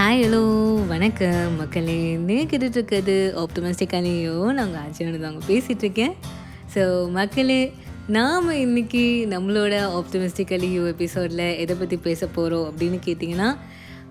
Hi hello வணக்கம். மக்களே நீங்கள் கேட்டுட்ருக்கிறது ஆப்டமிஸ்டிக்காலேயோ நாங்கள் ஆச்சரியம் தாங்க பேசிகிட்ருக்கேன் ஸோ மக்களே நாம் இன்றைக்கி நம்மளோட ஆப்டமிஸ்டிக்கலியோ எபிசோடில் எதை பற்றி பேச போகிறோம் அப்படின்னு கேட்டிங்கன்னா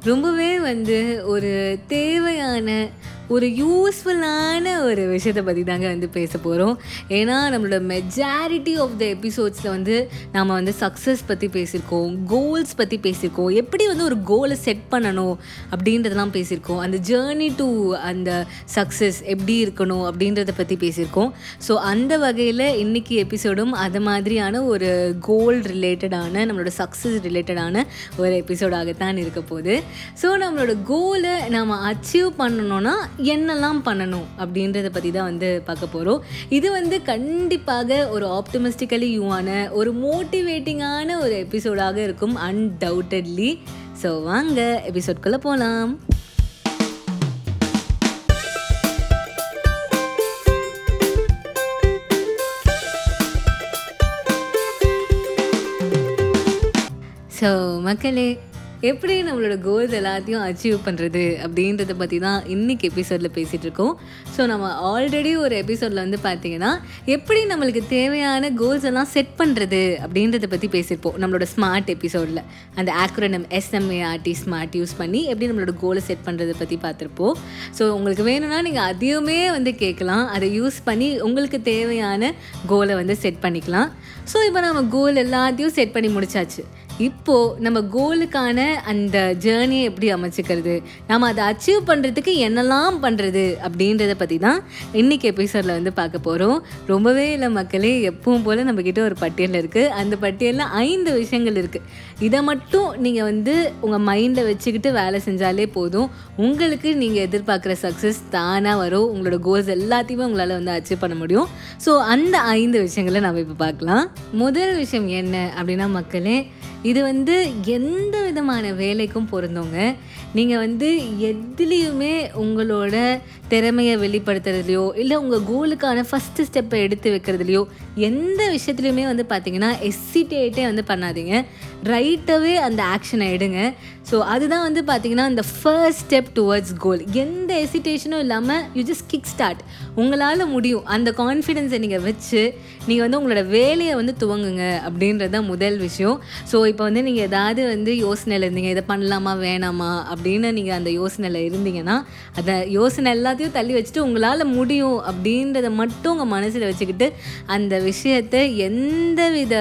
ரொம்பவே வந்து ஒரு தேவையான ஒரு யூஸ்ஃபுல்லான ஒரு விஷயத்தை பற்றி தாங்க வந்து பேச போகிறோம் ஏன்னா நம்மளோட மெஜாரிட்டி ஆஃப் த எபிசோட்ஸில் வந்து நாம் வந்து சக்ஸஸ் பற்றி பேசியிருக்கோம் கோல்ஸ் பற்றி பேசியிருக்கோம். எப்படி வந்து ஒரு கோலை செட் பண்ணணும் அப்படின்றதெல்லாம் பேசியிருக்கோம். அந்த ஜேர்னி டு அந்த சக்ஸஸ் எப்படி இருக்கணும் அப்படின்றத பற்றி பேசியிருக்கோம். ஸோ அந்த வகையில் இன்றைக்கி எபிசோடும் அது மாதிரியான ஒரு கோல் ரிலேட்டடான நம்மளோட சக்ஸஸ் ரிலேட்டடான ஒரு எபிசோடாகத்தான் இருக்க போகுது. ஸோ நம்மளோட கோலை நாம் அச்சீவ் பண்ணணும்னா என்னெல்லாம் பண்ணணும் அப்படின்றத பற்றி தான் வந்து பார்க்க போகிறோம் இது வந்து கண்டிப்பாக ஒரு ஆப்டமிஸ்டிக்கலி யூவான ஒரு மோட்டிவேட்டிங்கான ஒரு எபிசோடாக இருக்கும் அன்டவுட்டட்லி ஸோ வாங்க எபிசோட்குள்ளே போகலாம் ஸோ மக்களே எப்படி நம்மளோட கோல்ஸ் எல்லாத்தையும் அச்சீவ் பண்ணுறது அப்படின்றத பற்றி தான் இன்றைக்கி எபிசோடில் பேசிகிட்டு இருக்கோம். ஸோ நம்ம ஆல்ரெடி ஒரு எபிசோடில் வந்து பார்த்தீங்கன்னா எப்படி நம்மளுக்கு தேவையான கோல்ஸ் எல்லாம் செட் பண்ணுறது அப்படின்றத பற்றி பேசியிருப்போம் நம்மளோட ஸ்மார்ட் எபிசோடில் அந்த ஆக்ரோனம் எஸ்எம்ஏஆர்டி ஸ்மார்ட் யூஸ் பண்ணி எப்படி நம்மளோட கோலை செட் பண்ணுறதை பற்றி பார்த்துருப்போம் ஸோ உங்களுக்கு வேணும்னா நீங்கள் அதையுமே வந்து கேட்கலாம். அதை யூஸ் பண்ணி உங்களுக்கு தேவையான கோலை வந்து செட் பண்ணிக்கலாம். ஸோ இப்போ நம்ம கோல் எல்லாத்தையும் செட் பண்ணி முடிச்சாச்சு. இப்போது நம்ம கோலுக்கான அந்த ஜேர்னியை எப்படி அமைச்சிக்கிறது? நம்ம அதை அச்சீவ் பண்ணுறதுக்கு என்னெல்லாம் பண்ணுறது அப்படின்றத பற்றி தான் இன்றைக்கி எபிசோடில் வந்து பார்க்க போகிறோம் ரொம்பவே இல்லை மக்களே எப்பவும் போல் நம்மக்கிட்ட ஒரு பட்டியல் இருக்குது அந்த பட்டியலில் ஐந்து விஷயங்கள் இருக்குது இதை மட்டும் நீங்கள் வந்து உங்கள் மைண்டில் வச்சுக்கிட்டு வேலை செஞ்சாலே போதும். உங்களுக்கு நீங்கள் எதிர்பார்க்குற சக்ஸஸ் தானாக வரும். உங்களோட கோல்ஸ் எல்லாத்தையுமே உங்களால் வந்து அச்சீவ் பண்ண முடியும். ஸோ அந்த ஐந்து விஷயங்களை நம்ம இப்போ பார்க்கலாம். முதல் விஷயம் என்ன அப்படின்னா மக்களே இது வந்து எந்த விதமான வேலைக்கும் பொருந்தோங்க. நீங்கள் வந்து எதுலேயுமே உங்களோட திறமையை வெளிப்படுத்துறதுலையோ இல்லை உங்கள் கோலுக்கான ஃபஸ்ட்டு ஸ்டெப்பை எடுத்து வைக்கிறதுலையோ எந்த விஷயத்துலையுமே வந்து பார்த்தீங்கன்னா எஸ்சிட்டேட்டே வந்து பண்ணாதீங்க. ரைட்டாகவே அந்த ஆக்ஷனை எடுங்க. ஸோ அதுதான் வந்து பார்த்தீங்கன்னா அந்த ஃபர்ஸ்ட் ஸ்டெப் டுவர்ட்ஸ் கோல் எந்த எசிட்டேஷனும் இல்லாமல் யூ ஜஸ்ட் கிக் ஸ்டார்ட் உங்களால் முடியும். அந்த கான்ஃபிடென்ஸை நீங்கள் வச்சு நீங்கள் வந்து உங்களோட வேலையை வந்து துவங்குங்க அப்படின்றது தான் முதல் விஷயம். ஸோ இப்போ வந்து நீங்கள் ஏதாவது வந்து யோசனையில் இருந்தீங்க இதை பண்ணலாமா வேணாமா அப்படின்னு நீங்கள் அந்த யோசனையில் இருந்தீங்கன்னா அந்த யோசனை எல்லாத்தையும் தள்ளி வச்சுட்டு உங்களால் முடியும் அப்படின்றத மட்டும் உங்கள் மனசில் வச்சுக்கிட்டு அந்த விஷயத்தை எந்த வித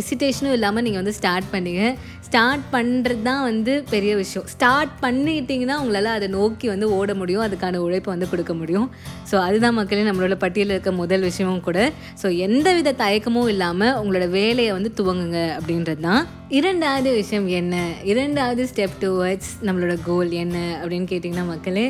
எசிட்டேஷனும் இல்லாமல் நீங்கள் வந்து ஸ்டார்ட் பண்ணுங்க. ஸ்டார்ட் பண்ணுறது தான் வந்து பெரிய விஷயம். ஸ்டார்ட் பண்ணிட்டீங்கன்னா உங்களால் அதை நோக்கி வந்து ஓட முடியும். அதுக்கான உழைப்பை வந்து கொடுக்க முடியும். ஸோ அதுதான் மக்களே நம்மளோட பட்டியலில் இருக்க முதல் விஷயமும் கூட. ஸோ எந்த வித தயக்கமும் இல்லாமல் உங்களோட வேலையை வந்து துவங்குங்க அப்படின்றது தான். இரண்டாவது விஷயம் என்ன? இரண்டாவது ஸ்டெப் டுவர்ட்ஸ் நம்மளோட கோல் என்ன அப்படின்னு கேட்டிங்கன்னா மக்களே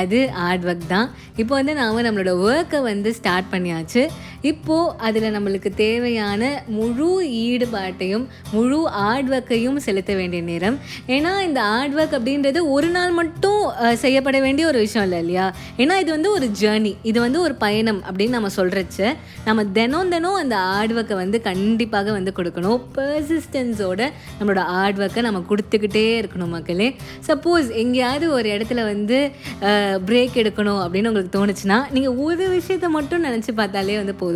அது ஹார்ட் ஒர்க் தான். இப்போ வந்து நாம் நம்மளோட ஒர்க்கை வந்து ஸ்டார்ட் பண்ணியாச்சு. இப்போது அதில் நம்மளுக்கு தேவையான முழு ஈடுபாட்டையும் முழு ஹார்ட் ஒர்க்கையும் செலுத்த வேண்டிய நேரம். ஏன்னா இந்த ஹார்ட் ஒர்க் அப்படின்றது ஒரு நாள் மட்டும் செய்யப்பட வேண்டிய ஒரு விஷயம் இல்லை இல்லையா? ஏன்னா இது வந்து ஒரு ஜேர்னி இது வந்து ஒரு பயணம் அப்படின்னு நம்ம சொல்கிறச்ச நம்ம தினம் தினம் அந்த ஹார்ட் ஒர்க்கை வந்து கண்டிப்பாக வந்து கொடுக்கணும். பர்சிஸ்டன்ஸோட நம்மளோட ஹார்ட் ஒர்க்கை நம்ம கொடுத்துக்கிட்டே இருக்கணும் மக்களே. சப்போஸ் எங்கேயாவது ஒரு இடத்துல வந்து பிரேக் எடுக்கணும் அப்படின்னு உங்களுக்கு தோணுச்சுன்னா நீங்கள் ஒரு விஷயத்த மட்டும் நினச்சி பார்த்தாலே வந்து போதும்.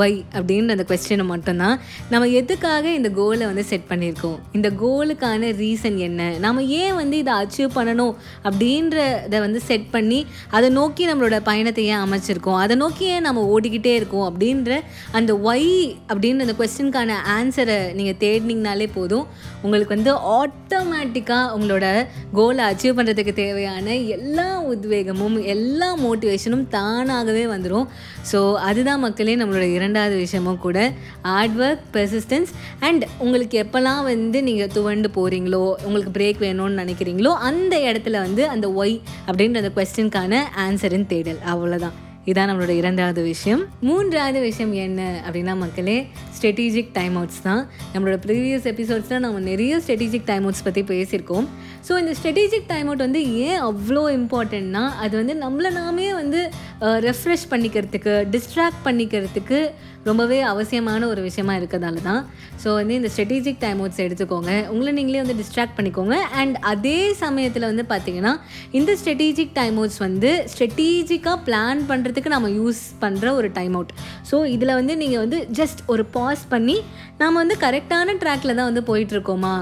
ஒய் அப்படின்ற அந்த கொஸ்டினை மட்டும்தான் நம்ம எதுக்காக இந்த கோலை வந்து செட் பண்ணியிருக்கோம்? இந்த கோலுக்கான ரீசன் என்ன? நம்ம ஏன் வந்து இதை அச்சீவ் பண்ணணும்? அப்படின்றத வந்து செட் பண்ணி அதை நோக்கி நம்மளோட பயணத்தை ஏன் அமைச்சிருக்கோம்? அதை நோக்கி ஏன் நம்ம ஓடிக்கிட்டே இருக்கோம்? அப்படின்ற அந்த ஒய் அப்படின்ற அந்த கொஸ்டினுக்கான ஆன்சரை நீங்கள் தேடினீங்கனாலே போதும். உங்களுக்கு வந்து ஆட்டோமேட்டிக்காக உங்களோட கோலை அச்சீவ் பண்ணுறதுக்கு தேவையான எல்லா உத்வேகமும் எல்லா மோட்டிவேஷனும் தானாகவே வந்துடும் ஸோ அதுதான் மக்களே நம்மளோட இரண்டாவது விஷயமும் கூட ஹார்ட் ஒர்க் பெர்சிஸ்டன்ஸ் அண்ட் உங்களுக்கு எப்போல்லாம் வந்து நீங்கள் துவண்டு போகிறீங்களோ உங்களுக்கு பிரேக் வேணும்னு நினைக்கிறீங்களோ அந்த இடத்துல வந்து அந்த ஒய் அப்படின்ற அந்த கொஸ்டினுக்கான ஆன்சரின் தேடல். அவ்வளோதான் இதான் நம்மளோட இரண்டாவது விஷயம். மூன்றாவது விஷயம் என்ன அப்படின்னா மக்களே ஸ்ட்ரெட்டஜிக் டைம் அவுட்ஸ் தான். நம்மளோட ப்ரீவியஸ் எபிசோட்ஸில் நம்ம நிறைய ஸ்ட்ரெட்டஜிக் டைம் அவுட்ஸ் பற்றி பேசியிருக்கோம். ஸோ இந்த ஸ்ட்ரெட்டஜிக் டைம் அவுட் வந்து ஏன் அவ்வளோ இம்பார்ட்டன்ட்னா அது வந்து நம்மளை நாமே வந்து ரெஃப்ரெஷ் பண்ணிக்கிறதுக்கு டிஸ்ட்ராக்ட் பண்ணிக்கிறதுக்கு ரொம்பவே அவசியமான ஒரு விஷயமா இருக்கிறதால தான். ஸோ வந்து இந்த ஸ்ட்ரெட்டஜிக் டைம் அவுட்ஸ் எடுத்துக்கோங்க. உங்களை நீங்களே வந்து டிஸ்ட்ராக்ட் பண்ணிக்கோங்க. அண்ட் அதே சமயத்தில் வந்து பார்த்தீங்கன்னா இந்த ஸ்ட்ரெட்டஜிக் டைம் அவுட்ஸ் வந்து ஸ்ட்ரெட்டஜிக்காக பிளான் பண்ணுறதுக்கு நம்ம யூஸ் பண்ணுற ஒரு டைம் அவுட் ஸோ இதில் வந்து நீங்கள் வந்து ஜஸ்ட் ஒரு பாஸ் பண்ணி நாம் வந்து கரெக்டான ட்ராக்ல தான் வந்து போயிட்டுருக்கோமா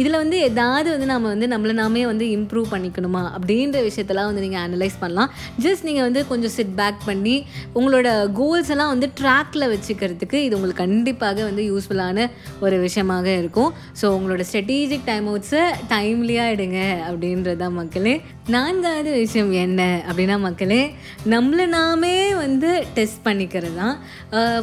இதில் வந்து ஏதாவது வந்து நம்ம வந்து நம்மளை நாமே வந்து இம்ப்ரூவ் பண்ணிக்கணுமா அப்படின்ற விஷயத்தெல்லாம் வந்து நீங்கள் அனலைஸ் பண்ணலாம். ஜஸ்ட் நீங்கள் வந்து கொஞ்சம் சிட் பேக் பண்ணி உங்களோட கோல்ஸ் எல்லாம் வந்து ட்ராக்கில் வச்சுக்கிறதுக்கு இது உங்களுக்கு கண்டிப்பாக வந்து யூஸ்ஃபுல்லான ஒரு விஷயமாக இருக்கும். ஸோ உங்களோட ஸ்ட்ரெட்டஜிக் டைம் அவுட்ஸை டைம்லியாக எடுங்க அப்படின்றது தான் மக்களே. நான்காவது விஷயம் என்ன அப்படின்னா மக்களே நம்மளை நாமே வந்து டெஸ்ட் பண்ணிக்கிறது? தான்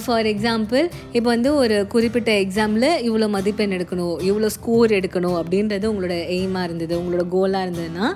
ஃபார் எக்ஸாம்பிள் இப்போ வந்து ஒரு குறிப்பிட்ட எக்ஸாமில் இவ்வளோ மதிப்பெண் எடுக்கணும் இவ்வளோ ஸ்கோர் எடுக்கணும். அப்படின்றது உங்களோட எய்மாக இருந்தது உங்களோட கோலாக இருந்ததுன்னா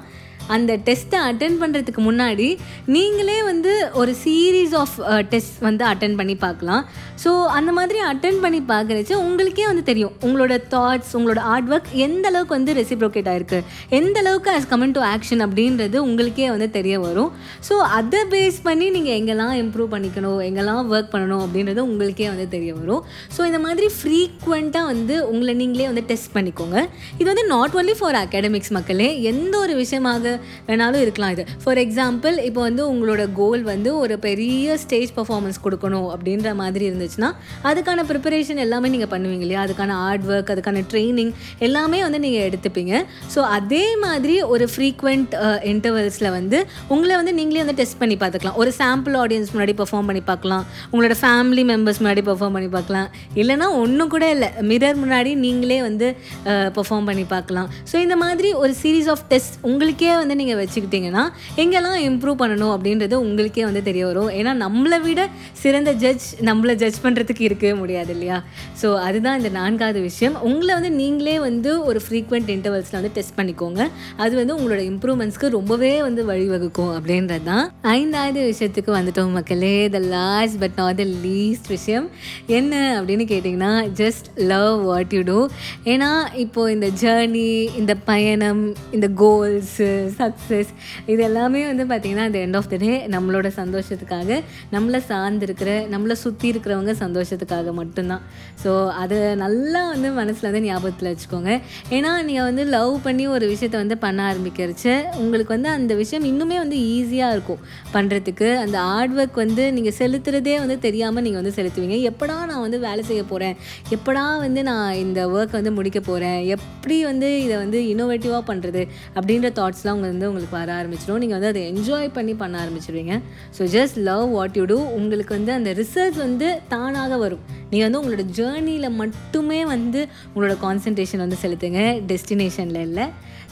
அந்த டெஸ்ட்டை அட்டன் பண்ணுறதுக்கு முன்னாடி நீங்களே வந்து ஒரு சீரீஸ் ஆஃப் டெஸ்ட் வந்து அட்டன் பண்ணி பார்க்கலாம். ஸோ அந்த மாதிரி அட்டன் பண்ணி பார்க்குறச்சு உங்களுக்கே வந்து தெரியும். உங்களோட தாட்ஸ் உங்களோட ஆர்ட் ஒர்க் எந்த அளவுக்கு வந்து ரெசிப்ரோகேட் ஆகிருக்கு எந்த அளவுக்கு ஆஸ் கமன் டு ஆக்ஷன் அப்படின்றது உங்களுக்கே வந்து தெரிய வரும். ஸோ அதை பேஸ் பண்ணி நீங்கள் எங்கெல்லாம் இம்ப்ரூவ் பண்ணிக்கணும் எங்கெல்லாம் ஒர்க் பண்ணணும் அப்படின்றது உங்களுக்கே வந்து தெரிய வரும். ஸோ இந்த மாதிரி ஃப்ரீக்வெண்ட்டாக வந்து உங்களை நீங்களே வந்து டெஸ்ட் பண்ணிக்கோங்க. இது வந்து நாட் ஒன்லி ஃபார் அகாடமிக்ஸ் மக்களே எந்த ஒரு விஷயமாக வேணாலும் இருக்கலாம் இது. ஃபார் எக்ஸாம்பிள் இப்போ வந்து உங்களோட கோல் வந்து ஒரு பெரிய ஸ்டேஜ் பர்ஃபார்மன்ஸ் கொடுக்கணும் அப்படின்ற மாதிரி இருந்துச்சுன்னா அதுக்கான ப்ரிப்பரேஷன் எல்லாமே நீங்கள் பண்ணுவீங்க இல்லையா? அதுக்கான ஹார்ட் ஒர்க் அதுக்கான ட்ரைனிங் எல்லாமே வந்து நீங்கள் எடுத்துப்பீங்க. ஸோ அதே மாதிரி ஒரு ஃப்ரீக்வெண்ட் இன்டர்வல்ஸில் வந்து உங்களை வந்து நீங்களே வந்து டெஸ்ட் பண்ணி பார்த்துக்கலாம். ஒரு சாம்பிள் ஆடியன்ஸ் முன்னாடி பர்ஃபார்ம் பண்ணி பார்க்கலாம். உங்களோட ஃபேமிலி மெம்பர்ஸ் முன்னாடி பர்ஃபார்ம் பண்ணி பார்க்கலாம். இல்லைனா ஒன்றும் கூட இல்லை. மிரர் முன்னாடி நீங்களே வந்து பெர்ஃபார்ம் பண்ணி பார்க்கலாம். ஸோ இந்த மாதிரி ஒரு சீரீஸ் ஆஃப் டெஸ்ட் உங்களுக்கே வந்து நீங்கள் வச்சுக்கிட்டிங்கன்னா எங்கெல்லாம் இம்ப்ரூவ் பண்ணணும் அப்படின்றது உங்களுக்கே வந்து தெரிய வரும். ஏன்னா நம்மளை விட சிறந்த ஜட்ஜ் நம்மளை ஜட்ஜ் பண்ணுறதுக்கு இருக்கவே முடியாது இல்லையா? ஸோ அதுதான் இந்த நான்காவது விஷயம். உங்களை வந்து நீங்களே வந்து ஒரு ஃப்ரீக்வெண்ட் இன்டர்வல்ஸில் வந்து டெஸ்ட் பண்ணிக்கோங்க. அது வந்து உங்களோட இம்ப்ரூவ்மெண்ட்ஸ்க்கு ரொம்பவே வந்து வழிவகுக்கும் அப்படின்றது தான் ஐந்தாவது விஷயத்துக்கு வந்துட்டோம் மக்களே. The last but not the least விஷயம். என்ன அப்படின்னு கேட்டிங்கன்னா just love what you do ஏன்னா இப்போது இந்த ஜேர்னி இந்த பயணம் இந்த கோல்ஸு சக்ஸஸ் இது எல்லாமே வந்து பார்த்திங்கன்னா அந்த எண்ட் ஆஃப் த டே நம்மளோட சந்தோஷத்துக்காக நம்மளை சார்ந்திருக்கிற நம்மளை சுற்றி இருக்கிறவங்க சந்தோஷத்துக்காக மட்டும்தான். ஸோ அதை நல்லா வந்து மனசில் வந்து ஞாபகத்தில் வச்சுக்கோங்க. ஏன்னா நீங்கள் வந்து லவ் பண்ணி ஒரு விஷயத்தை வந்து பண்ண ஆரம்பிக்கிறச்சு உங்களுக்கு வந்து அந்த விஷயம் இன்னுமே வந்து ஈஸியாக இருக்கும். பண்ணுறதுக்கு அந்த ஹார்ட் ஒர்க் வந்து நீங்கள் செலுத்துறதே வந்து தெரியாமல் நீங்கள் வந்து செலுத்துவீங்க. எப்படா நான் வந்து வேலை செய்ய போகிறேன் எப்படா வந்து நான் இந்த ஒர்க் வந்து முடிக்க போகிறேன் எப்படி வந்து இதை வந்து இன்னோவேட்டிவாக பண்ணுறது அப்படின்ற தாட்ஸ்லாம் வந்து உங்களுக்கு வர ஆரம்பிச்சிடும். நீங்கள் வந்து அதை என்ஜாய் பண்ணி பண்ண ஆரம்பிச்சிடுவீங்க so just love what you do உங்களுக்கு வந்து அந்த ரிசல்ட் வந்து தானாக வரும். நீங்கள் வந்து உங்களோட ஜேர்னியில் மட்டுமே வந்து உங்களோட கான்சன்ட்ரேஷன் வந்து செலுத்துங்க. டெஸ்டினேஷனில் இல்லை.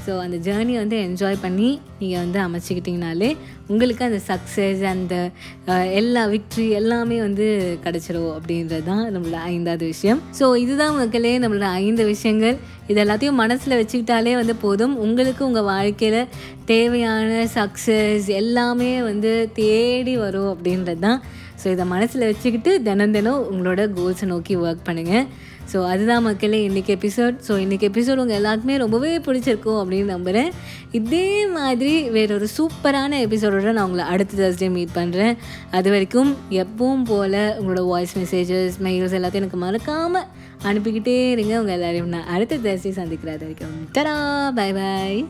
ஸோ அந்த ஜேர்னி வந்து என்ஜாய் பண்ணி நீங்கள் வந்து அமைச்சிக்கிட்டிங்கனாலே உங்களுக்கு அந்த சக்ஸஸ் அந்த எல்லா விக்ட்ரி எல்லாமே வந்து கிடச்சிரும் அப்படின்றது தான் நம்மளோட ஐந்தாவது விஷயம். ஸோ இதுதான் மக்களே நம்மளோட ஐந்து விஷயங்கள். இது எல்லாத்தையும் மனசில் வச்சுக்கிட்டாலே வந்து போதும். உங்களுக்கு உங்கள் வாழ்க்கையில் தேவையான சக்ஸஸ் எல்லாமே வந்து தேடி வரும் அப்படின்றது தான் ஸோ இதை மனசில் வச்சுக்கிட்டு தினம் தினம் உங்களோட கோல்ஸை நோக்கி ஒர்க் பண்ணுங்கள் ஸோ அதுதான் மக்களே இன்றைக்கி எபிசோட் ஸோ இன்றைக்கி எபிசோட் உங்கள் எல்லாருக்குமே ரொம்பவே பிடிச்சிருக்கும் அப்படின்னு நம்புகிறேன் இதே மாதிரி வேற ஒரு சூப்பரான எபிசோடோட நான் உங்களை அடுத்த தர்ஸ்டே மீட் பண்ணுறேன் அது வரைக்கும் எப்பவும் போல் உங்களோட வாய்ஸ் மெசேஜஸ் மெயில்ஸ் எல்லாத்தையும் எனக்கு மறக்காமல் அனுப்பிக்கிட்டே இருங்க. உங்கள் எல்லாரையும் நான் அடுத்த தர்ஸ்டே சந்திக்கிறேன் அது வரைக்கும். தரா பை பாய்